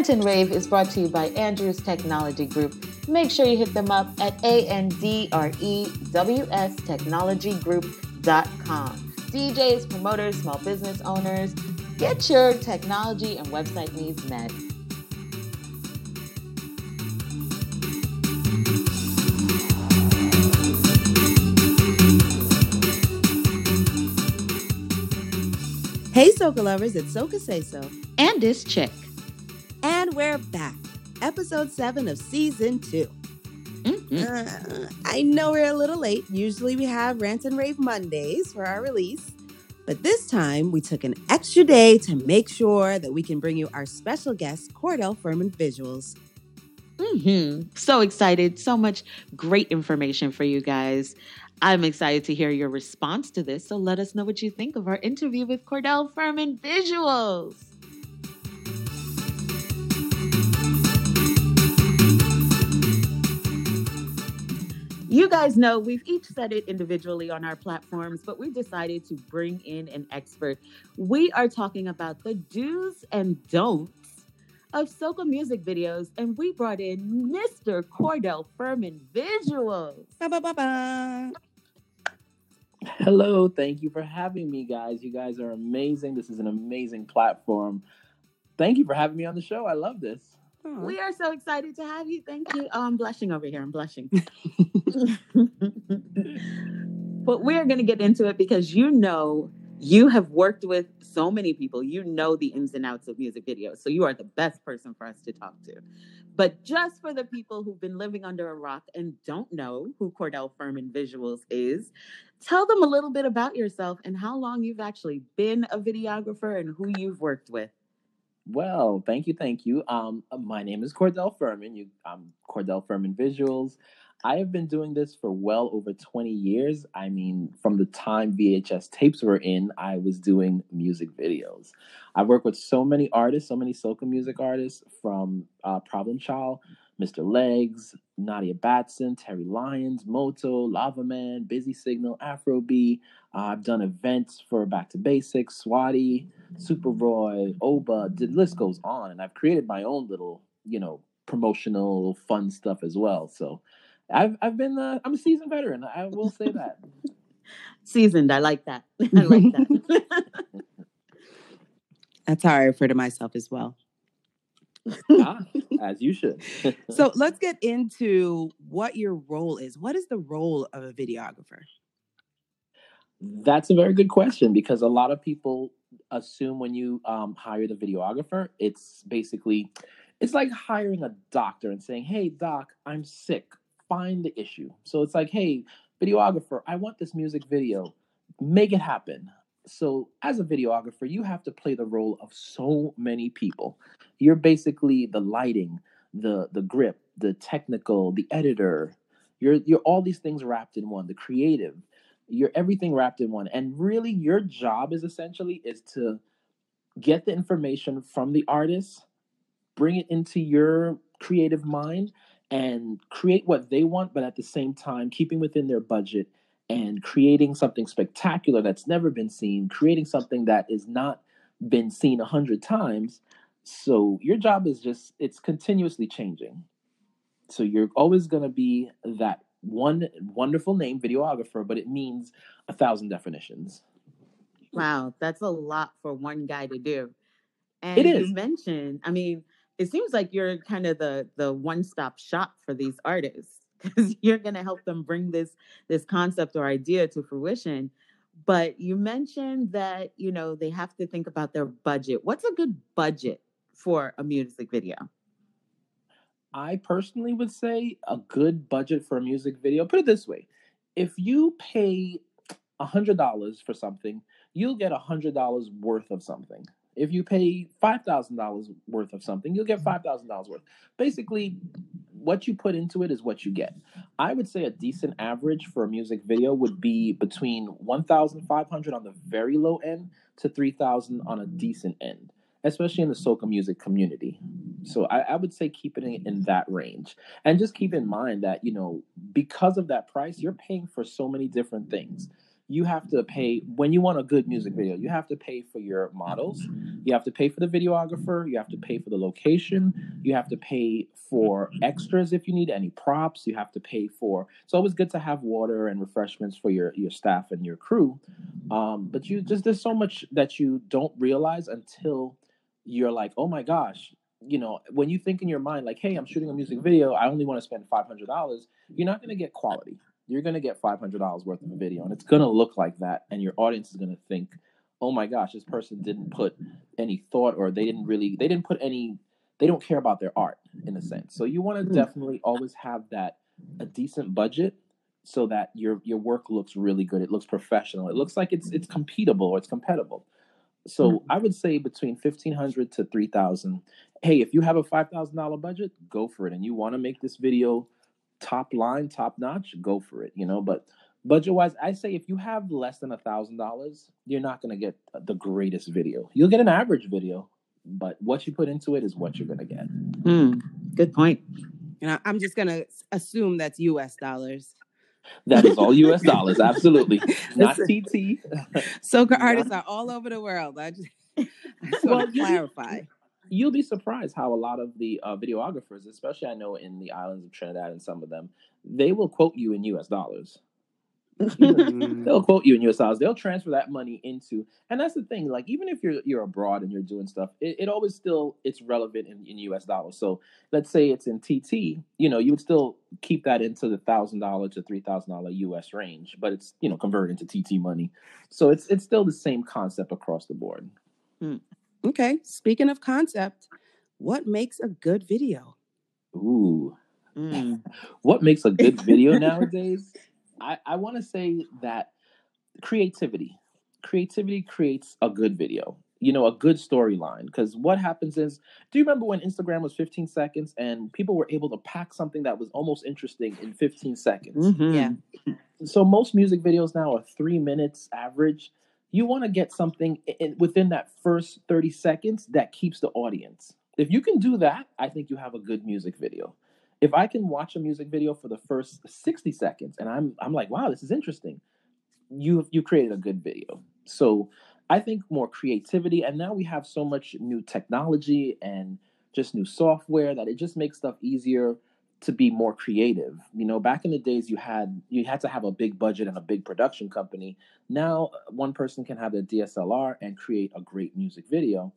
Rant and Rave is brought to you by Andrews Technology Group. Make sure you hit them up at A-N-D-R-E-W-S technologygroup.com. DJs, promoters, small business owners, get your technology and website needs met. Hey, Soca lovers, it's Soca Say So. And this chick. And we're back. Episode 7 of Season 2. Mm-hmm. Uh, I know we're a little late. Usually we have Rant and Rave Mondays for our release. But this time we took an extra day to make sure that we can bring you our special guest, Cordell Furman Visuals. Mm-hmm. So excited. So much great information for you guys. I'm excited to hear your response to this. So let us know what you think of our interview with Cordell Furman Visuals. You guys know we've each said it individually on our platforms, but we decided to bring in an expert. We are talking about the do's and don'ts of soca music videos, and we brought in Mr. Cordell Furman Visuals. Ba-ba-ba-ba. Hello, thank you for having me, guys. You guys are amazing. This is an amazing platform. Thank you for having me on the show. I love this. We are so excited to have you. Thank you. Oh, I'm blushing over here. I'm blushing. but we're going to get into it because you know you have worked with so many people. You know the ins and outs of music videos. So you are the best person for us to talk to. But just for the people who've been living under a rock and don't know who Cordell Furman Visuals is, tell them a little bit about yourself and how long you've actually been a videographer and who you've worked with. Well, thank you, thank you. Um, my name is Cordell Furman. You, I'm Cordell Furman Visuals. I have been doing this for well over 20 years. I mean, from the time VHS tapes were in, I was doing music videos. I work with so many artists, so many soca music artists, from uh, Problem Child, Mr. Legs, Nadia Batson, Terry Lyons, Moto, Lava Man, Busy Signal, Afro B. Uh, I've done events for Back to Basics, Swati, Super Roy, Oba. The list goes on, and I've created my own little, you know, promotional fun stuff as well. So, I've I've been uh, I'm a seasoned veteran. I will say that. Seasoned. I like that. I like that. That's how I refer to myself as well. ah, as you should. So let's get into what your role is. What is the role of a videographer? That's a very good question because a lot of people assume when you um, hire the videographer, it's basically it's like hiring a doctor and saying, "Hey, doc, I'm sick. Find the issue." So it's like, "Hey, videographer, I want this music video. Make it happen." So as a videographer, you have to play the role of so many people. You're basically the lighting, the the grip, the technical, the editor. You're you're all these things wrapped in one. The creative you're everything wrapped in one. And really your job is essentially is to get the information from the artist bring it into your creative mind and create what they want but at the same time keeping within their budget and creating something spectacular that's never been seen creating something that is not been seen a hundred times. So your job is just it's continuously changing. So you're always going to be that one wonderful name videographer but it means a thousand definitions wow, that's a lot for one guy to do. And It is. you mentioned, I mean, it seems like you're kind of the the one stop shop for these artists because you're going to help them bring this this concept or idea to fruition. But you mentioned that you know they have to think about their budget. What's a good budget for a music video? I personally would say a good budget for a music video put it this way if you pay a hundred dollars for something you'll get a hundred dollars worth of something. If you pay five thousand dollars worth of something you'll get five thousand dollars worth. Basically what you put into it is what you get. I would say a decent average for a music video would be between 1500 on the very low end to 3000 on a decent end especially in the soca music community. So I, I would say keep it in, in that range. And just keep in mind that you know because of that price you're paying for so many different things. You have to pay when you want a good music video you have to pay for your models. You have to pay for the videographer. You have to pay for the location. You have to pay for extras if you need any props. You have to pay for it's always good to have water and refreshments for your your staff and your crew. Um, but you just there's so much that you don't realize until you're like oh my gosh you know when you think in your mind like hey i'm shooting a music video i only want to spend $500 you're not going to get quality. You're going to get $500 worth of a video and it's going to look like that and your audience is going to think oh my gosh this person didn't put any thought or they didn't really they didn't put any they don't care about their art in a sense. So you want to Mm. definitely always have that a decent budget so that your your work looks really good it looks professional it looks like it's it's competable or it's compatible so Mm. i would say between 1500 to 3000 hey if you have a $5000 budget go for it and you want to make this video top line, top notch, go for it, you know. But budget wise, I say if you have less than a thousand dollars, you're not gonna get the greatest video. You'll get an average video, but what you put into it is what you're gonna get. Mm, good point. And I, I'm just gonna assume that's U.S. dollars. That is all US dollars, absolutely. Not TT. Soca artists are all over the world. I just, I just Well, want to clarify. You'll be surprised how a lot of the uh, videographers, especially I know in the islands of Trinidad and some of them, they will quote you in US dollars. Mm. they'll quote you in US dollars. They'll transfer that money into, and that's the thing. Like even if you're you're abroad and you're doing stuff, it, it always still it's relevant in, in US dollars. So let's say it's in TT, you know, you would still keep that into the thousand dollar to three thousand dollar US range, but it's you know converted into TT money. So it's it's still the same concept across the board. Okay. Speaking of concept, what makes a good video? Ooh, Mm. what makes a good video nowadays? I I want to say that creativity creativity creates a good video you know a good storyline. Because what happens is do you remember when instagram was 15 seconds and people were able to pack something that was almost interesting in 15 seconds? Mhm. Yeah. so most music videos now are three minutes average. You want to get something i- i- within that first 30 seconds that keeps the audience. If you can do that i think you have a good music video if i can watch a music video for the first 60 seconds and i'm i'm like wow this is interesting you you created a good video. So i think more creativity and now we have so much new technology and just new software that it just makes stuff easier to be more creative. You know back in the days you had you had to have a big budget and a big production company. Now uh, one person can have a dslr and create a great music video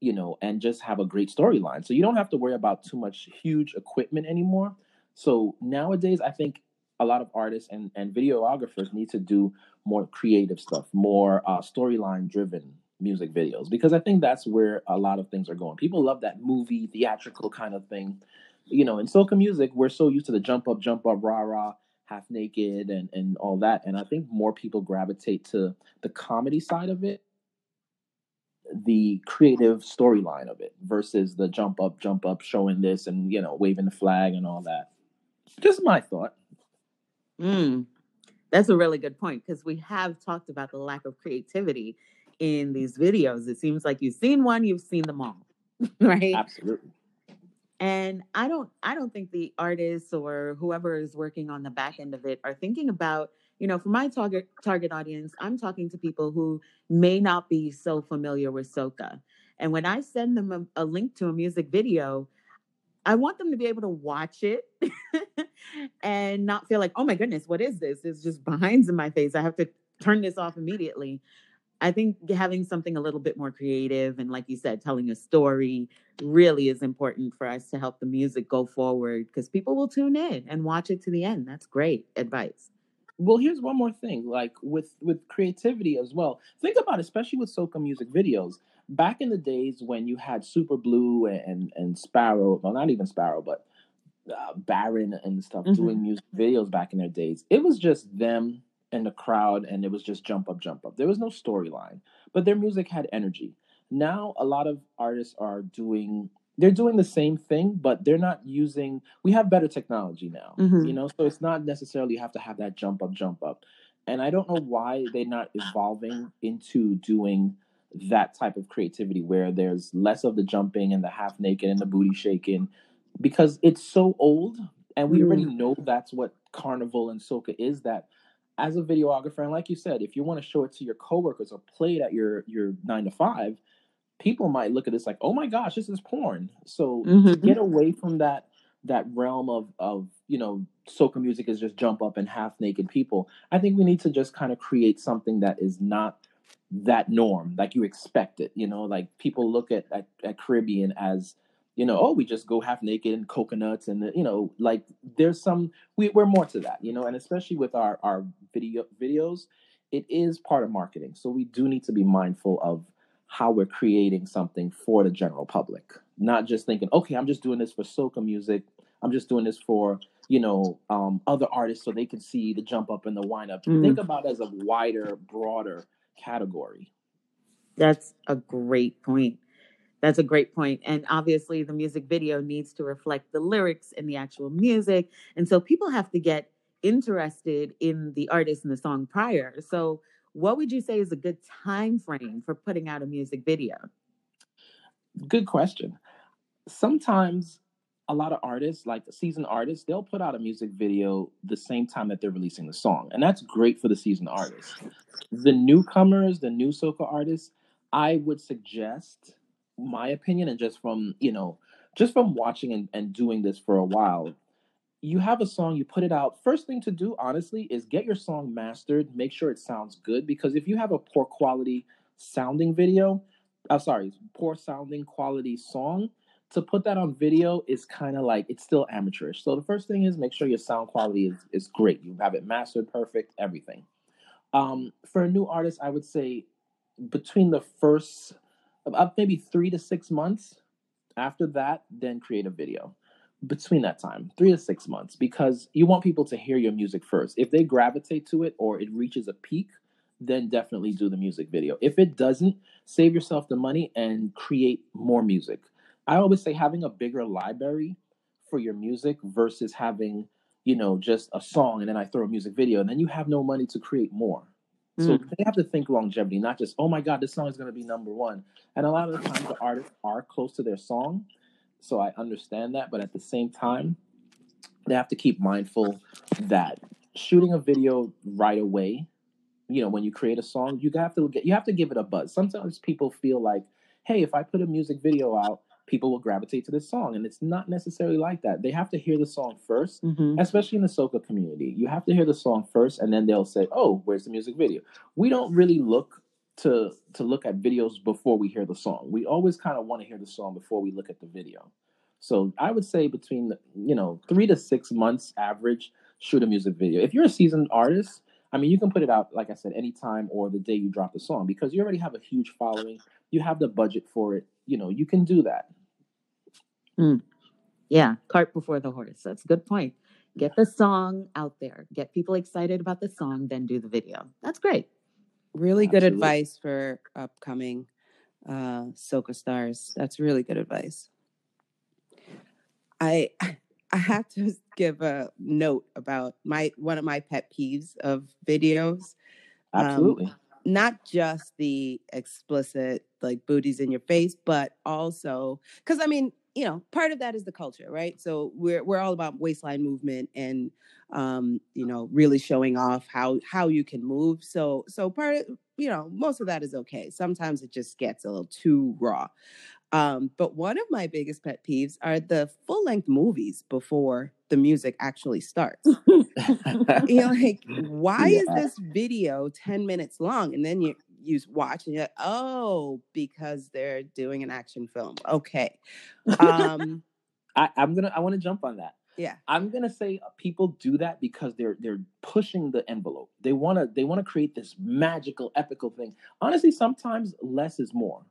you know and just have a great storyline. So you don't have to worry about too much huge equipment anymore. So nowadays i think a lot of artists and, and videographers need to do more creative stuff more uh, storyline driven music videos because i think that's where a lot of things are going. People love that movie theatrical kind of thing. You know in soca music we're so used to the jump up jump up rah rah half naked and and all that and i think more people gravitate to the comedy side of it the creative storyline of it versus the jump up jump up showing this and you know waving the flag and all that just my thought Mm. That's a really good point because we have talked about the lack of creativity in these videos. It seems like you've seen one, you've seen them all, right? absolutely And I don't I don't think the artists or whoever is working on the back end of it are thinking about, you know, for my target target audience, I'm talking to people who may not be so familiar with soca. And when I send them a, a link to a music video, I want them to be able to watch it and not feel like, oh my goodness, what is this? It's just behinds in my face. I have to turn this off immediately. I think having something a little bit more creative and, like you said, telling a story really is important for us to help the music go forward because people will tune in and watch it to the end. That's great advice. Well here's one more thing like with with creativity as well. Think about it, especially with soca music videos back in the days when you had super blue and and sparrow well not even sparrow but uh, baron and stuff Mhm. doing music videos back in their days it was just them and the crowd and it was just jump up jump up. There was no storyline but their music had energy. Now a lot of artists are doing they're doing the same thing but they're not using we have better technology now Mhm. you know so it's not necessarily you have to have that jump up jump up and i don't know why they're not evolving into doing that type of creativity where there's less of the jumping and the half naked and the booty shaking because it's so old and we already know that's what carnival and soca is that as a videographer, and like you said, if you want to show it to your coworkers or play it at your your nine to five, people might look at this like, oh my gosh, this is porn. So Mhm. get away from that that realm of of you know soca music is just jump up and half naked people. I think we need to just kind of create something that is not that norm, like you expect it. You know, like people look at at, at Caribbean as you know, oh, we just go half naked and coconuts, and you know, like there's some we, we're more to that, you know, and especially with our our video videos, it is part of marketing. So we do need to be mindful of how we're creating something for the general public, not just thinking, okay, I'm just doing this for soca music. I'm just doing this for you know um, other artists so they can see the jump up and the wind up. Mm. Think about it as a wider, broader category. That's a great point. That's a great point. And obviously, the music video needs to reflect the lyrics and the actual music. And so people have to get interested in the artist and the song prior. So, what would you say is a good time frame for putting out a music video? Good question. Sometimes a lot of artists, like seasoned artists, they'll put out a music video the same time that they're releasing the song. And that's great for the seasoned artists. The newcomers, the new soca artists, I would suggest my opinion and just from, you know, just from watching and, and doing this for a while, you have a song, you put it out. First thing to do, honestly, is get your song mastered, make sure it sounds good. Because if you have a poor quality sounding video, I'm sorry, poor sounding quality song, to put that on video is kind of like it's still amateurish. So the first thing is make sure your sound quality is, is great. You have it mastered, perfect, everything. Um, for a new artist, I would say between the first about maybe three to six months. After that, then create a video. Between that time, three to six months, because you want people to hear your music first. If they gravitate to it or it reaches a peak, then definitely do the music video. If it doesn't, save yourself the money and create more music. I always say having a bigger library for your music versus having, you know, just a song and then I throw a music video and then you have no money to create more. So mm. they have to think longevity, not just, oh my God, this song is going to be number one. And a lot of the times the artists are close to their song. So I understand that. But at the same time, they have to keep mindful that shooting a video right away, you know, when you create a song, you have to get, you have to give it a buzz. Sometimes people feel like, hey, if I put a music video out, people will gravitate to this song. And it's not necessarily like that. They have to hear the song first Mhm. especially in the soca community. You have to hear the song first, and then they'll say, "Oh, where's the music video?" We don't really look to to look at videos before we hear the song. We always kind of want to hear the song before we look at the video. So I would say between you know three to six months average shoot a music video. If you're a seasoned artist, I mean, you can put it out like I said anytime or the day you drop the song because you already have a huge following. You have the budget for it. You know, you can do that. Hmm. Yeah, cart before the horse. That's a good point. Get the song out there, get people excited about the song, then do the video. That's great. Really good Absolutely. advice for upcoming uh, Soca stars. That's really good advice. I I have to give a note about my one of my pet peeves of videos. Um, Absolutely. not just the explicit like booties in your face, but also because I mean, you know, part of that is the culture, right? So we're we're all about waistline movement and um, you know, really showing off how how you can move. So so part of you know, most of that is okay. Sometimes it just gets a little too raw. Um, but one of my biggest pet peeves are the full length movies before the music actually starts. you know, like, why is this video 10 minutes long? And then you you watch and you're like, oh, because they're doing an action film. Okay. Um, I, I'm gonna. I want to jump on that. yeah. I'm gonna say uh, people do that because they're they're pushing the envelope. They wanna they wanna create this magical, epical thing. Honestly, sometimes less is more.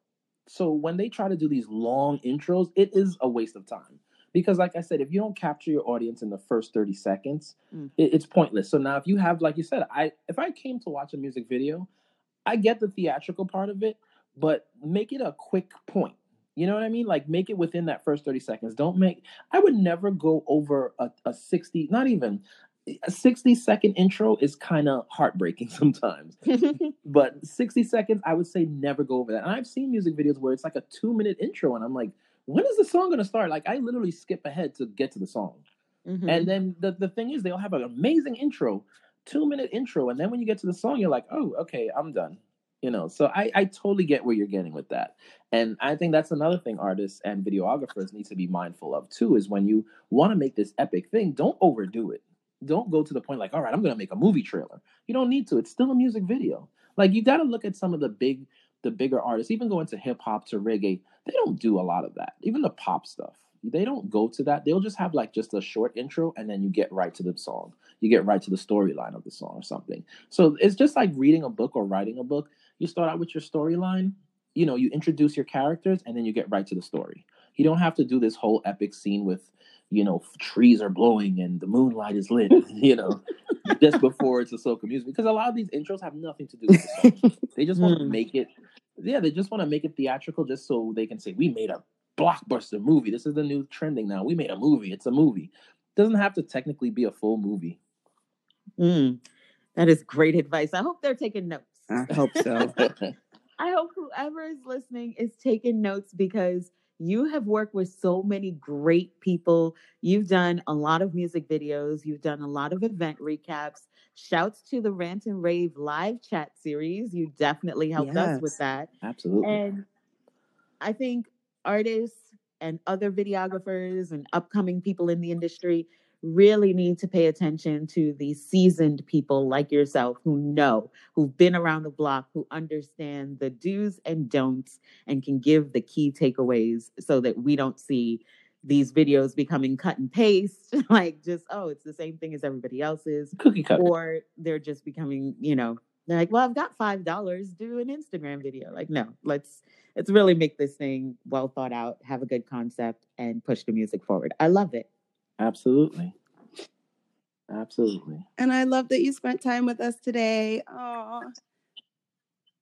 So when they try to do these long intros, it is a waste of time. Because, like I said, if you don't capture your audience in the first 30 seconds, Mm. it, it's pointless. So now, if you have, like you said, I if I came to watch a music video, I get the theatrical part of it, but make it a quick point. You know what I mean? Like make it within that first 30 seconds. Don't make I would never go over a, a 60, not even a 60 second intro is kind of heartbreaking sometimes. But 60 seconds, I would say never go over that. And I've seen music videos where it's like a two minute intro, and I'm like, when is the song gonna start? Like I literally skip ahead to get to the song. Mhm. And then the, the thing is they'll have an amazing intro, two minute intro, and then when you get to the song, you're like, oh, okay, I'm done. You know, so I, I totally get where you're getting with that. And I think that's another thing artists and videographers need to be mindful of too is when you want to make this epic thing, don't overdo it. Don't go to the point like, all right, I'm going to make a movie trailer. You don't need to. It's still a music video. Like you got to look at some of the big, the bigger artists, even going to hip hop to reggae. They don't do a lot of that. Even the pop stuff, they don't go to that. They'll just have like just a short intro and then you get right to the song. You get right to the storyline of the song or something. So it's just like reading a book or writing a book. You start out with your storyline you know you introduce your characters and then you get right to the story. You don't have to do this whole epic scene with you know trees are blowing and the moonlight is lit you know just before it's a soca music because a lot of these intros have nothing to do with the song. they just want to Hmm. make it yeah they just want to make it theatrical just so they can say we made a blockbuster movie. This is the new trending now. We made a movie. It's a movie. Doesn't have to technically be a full movie Mm, that is great advice. I hope they're taking notes. I hope so. I hope whoever is listening is taking notes because you have worked with so many great people. You've done a lot of music videos, you've done a lot of event recaps. Shouts to the Rant and Rave live chat series. You definitely helped us with that. absolutely And I think artists and other videographers and upcoming people in the industry really need to pay attention to the seasoned people like yourself who know, who've been around the block, who understand the do's and don'ts and can give the key takeaways so that we don't see these videos becoming cut and paste like just oh it's the same thing as everybody else's cookie cutter or they're just becoming, you know, they're like, well, I've got five dollars, do an Instagram video. Like, no, let's let's really make this thing well thought out, have a good concept, and push the music forward. I love it. Absolutely. Absolutely. And I love that you spent time with us today. Oh,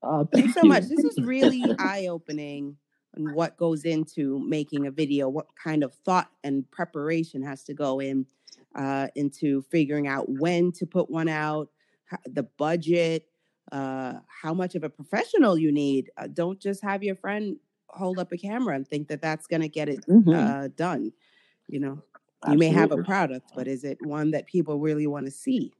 Oh, thanks thank so much. This was really eye opening on what goes into making a video, what kind of thought and preparation has to go in uh, into figuring out when to put one out, the budget, uh, how much of a professional you need. Uh, don't just have your friend hold up a camera and think that that's going to get it Mhm. uh, done. You know, you may have a product, but is it one that people really want to see?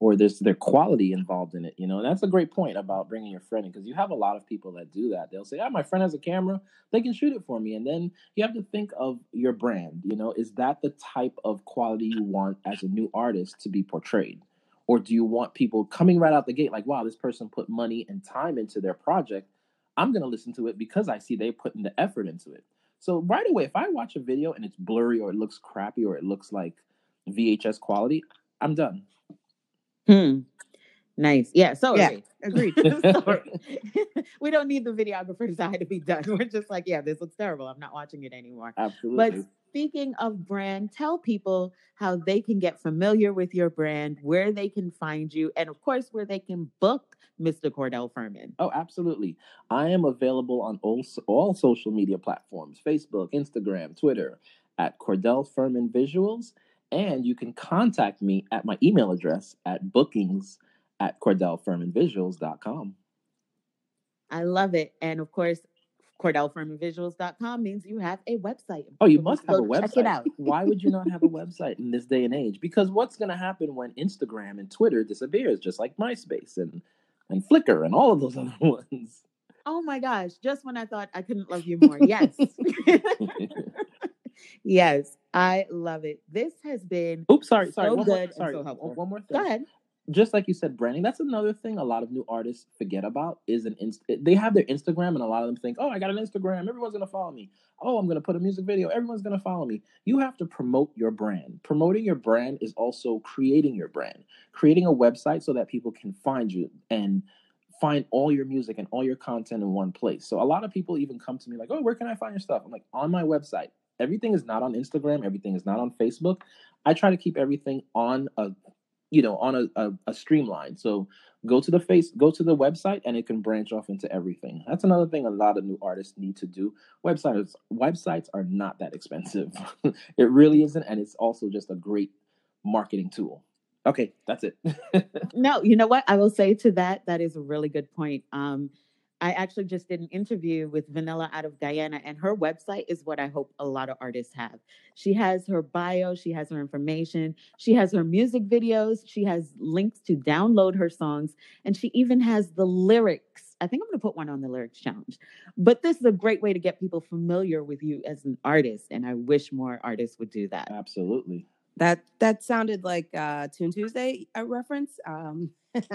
or there's their quality involved in it. You know, and that's a great point about bringing your friend in because you have a lot of people that do that. They'll say, "Ah, my friend has a camera; they can shoot it for me." And then you have to think of your brand. You know, is that the type of quality you want as a new artist to be portrayed, or do you want people coming right out the gate like, "Wow, this person put money and time into their project. I'm going to listen to it because I see they putting the effort into it." So right away, if I watch a video and it's blurry or it looks crappy or it looks like VHS quality, I'm done. Hmm. Nice. Yeah. So Yeah. Agreed. Sorry. we don't need the videographer's eye to be done. We're just like, yeah, this looks terrible. I'm not watching it anymore. Absolutely. But speaking of brand, tell people how they can get familiar with your brand, where they can find you, and of course, where they can book Mr. Cordell Furman. Oh, absolutely. I am available on all, all social media platforms Facebook, Instagram, Twitter at Cordell Furman Visuals. And you can contact me at my email address at bookings at CordellFurmanVisuals.com. I love it. And of course, CordellFurmanVisuals.com means you have a website. Oh, you People must have a website. Check it out. Why would you not have a website in this day and age? Because what's going to happen when Instagram and Twitter disappears, just like MySpace and, and Flickr and all of those other ones? Oh my gosh, just when I thought I couldn't love you more. Yes. yes, I love it. This has been Oops, sorry, sorry. So one more, sorry, so one- one more thing. go ahead. Just like you said, branding. That's another thing a lot of new artists forget about is an inst- they have their Instagram and a lot of them think, oh, I got an Instagram, everyone's gonna follow me. Oh, I'm gonna put a music video, everyone's gonna follow me. You have to promote your brand. Promoting your brand is also creating your brand, creating a website so that people can find you and find all your music and all your content in one place. So a lot of people even come to me like, oh, where can I find your stuff? I'm like, on my website. Everything is not on Instagram. Everything is not on Facebook. I try to keep everything on a you know on a, a, a streamline. So go to the face go to the website and it can branch off into everything. That's another thing a lot of new artists need to do. Websites websites are not that expensive. It really isn't and it's also just a great marketing tool. Okay that's it. No, you know what? I will say to that, that is a really good point. Um, I actually just did an interview with Vanilla out of Guyana, and her website is what I hope a lot of artists have. She has her bio, she has her information, she has her music videos, she has links to download her songs, and she even has the lyrics. I think I'm going to put one on the lyrics challenge. But this is a great way to get people familiar with you as an artist, and I wish more artists would do that. Absolutely. That that sounded like uh, Tune Tuesday a reference. Um,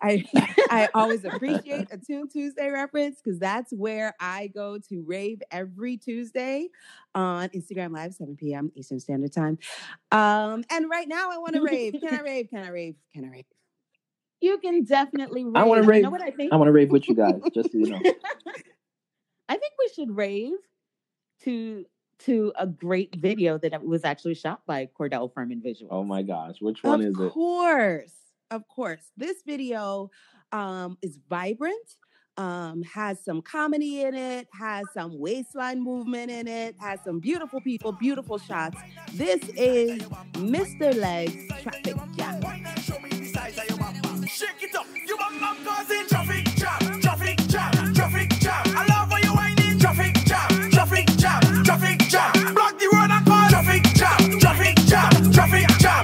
I I always appreciate a Tune Tuesday reference because that's where I go to rave every Tuesday on Instagram Live, 7 p.m. Eastern Standard Time. Um, and right now I want to rave. Can I rave? Can I rave? Can I rave? You can definitely rave. I want to You rave. know what I think? I want to rave with you guys, just so you know. I think we should rave to to a great video that was actually shot by Cordell Furman Visual. Oh my gosh, which one of is it? Of course, of course. This video um, is vibrant. Um, has some comedy in it, has some waistline movement in it, has some beautiful people, beautiful shots. This is Mr. Legs Traffic Jam.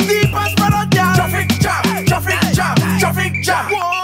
Deep spread out down. Traffic jam, traffic jam, traffic jam. Boy,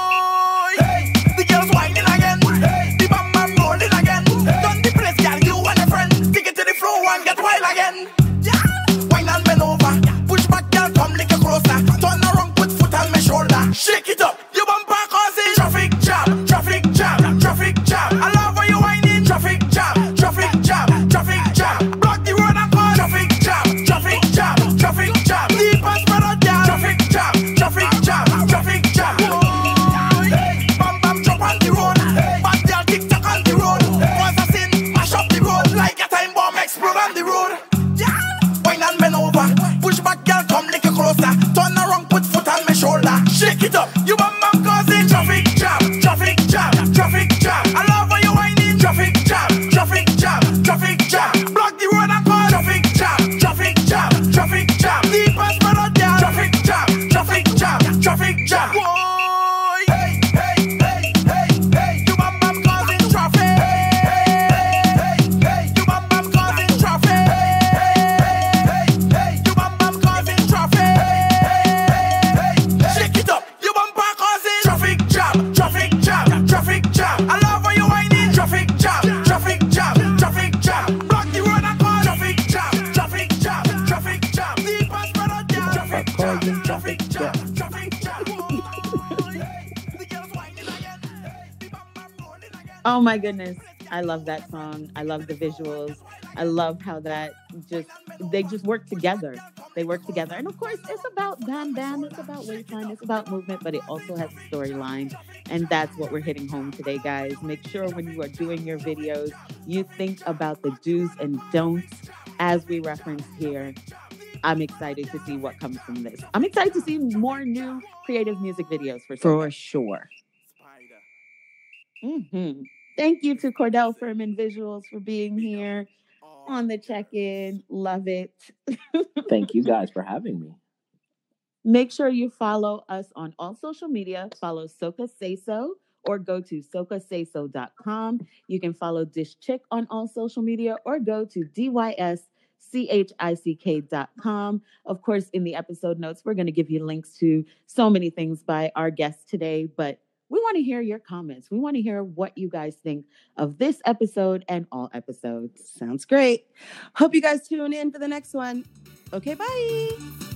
Oh my goodness. I love that song. I love the visuals. I love how that just they just work together. They work together. And of course, it's about bam bam, it's about waistline, it's about movement, but it also has a storyline. And that's what we're hitting home today, guys. Make sure when you are doing your videos, you think about the do's and don'ts as we referenced here. I'm excited to see what comes from this. I'm excited to see more new creative music videos for. For sure. Hmm Thank you to Cordell Furman Visuals for being here on the check in. Love it. Thank you guys for having me. Make sure you follow us on all social media. Follow Soca Say So or go to sokasayso.com. You can follow Dish Chick on all social media or go to dyschick.com. Of course, in the episode notes, we're going to give you links to so many things by our guests today, but we want to hear your comments. We want to hear what you guys think of this episode and all episodes. Sounds great. Hope you guys tune in for the next one. Okay, bye.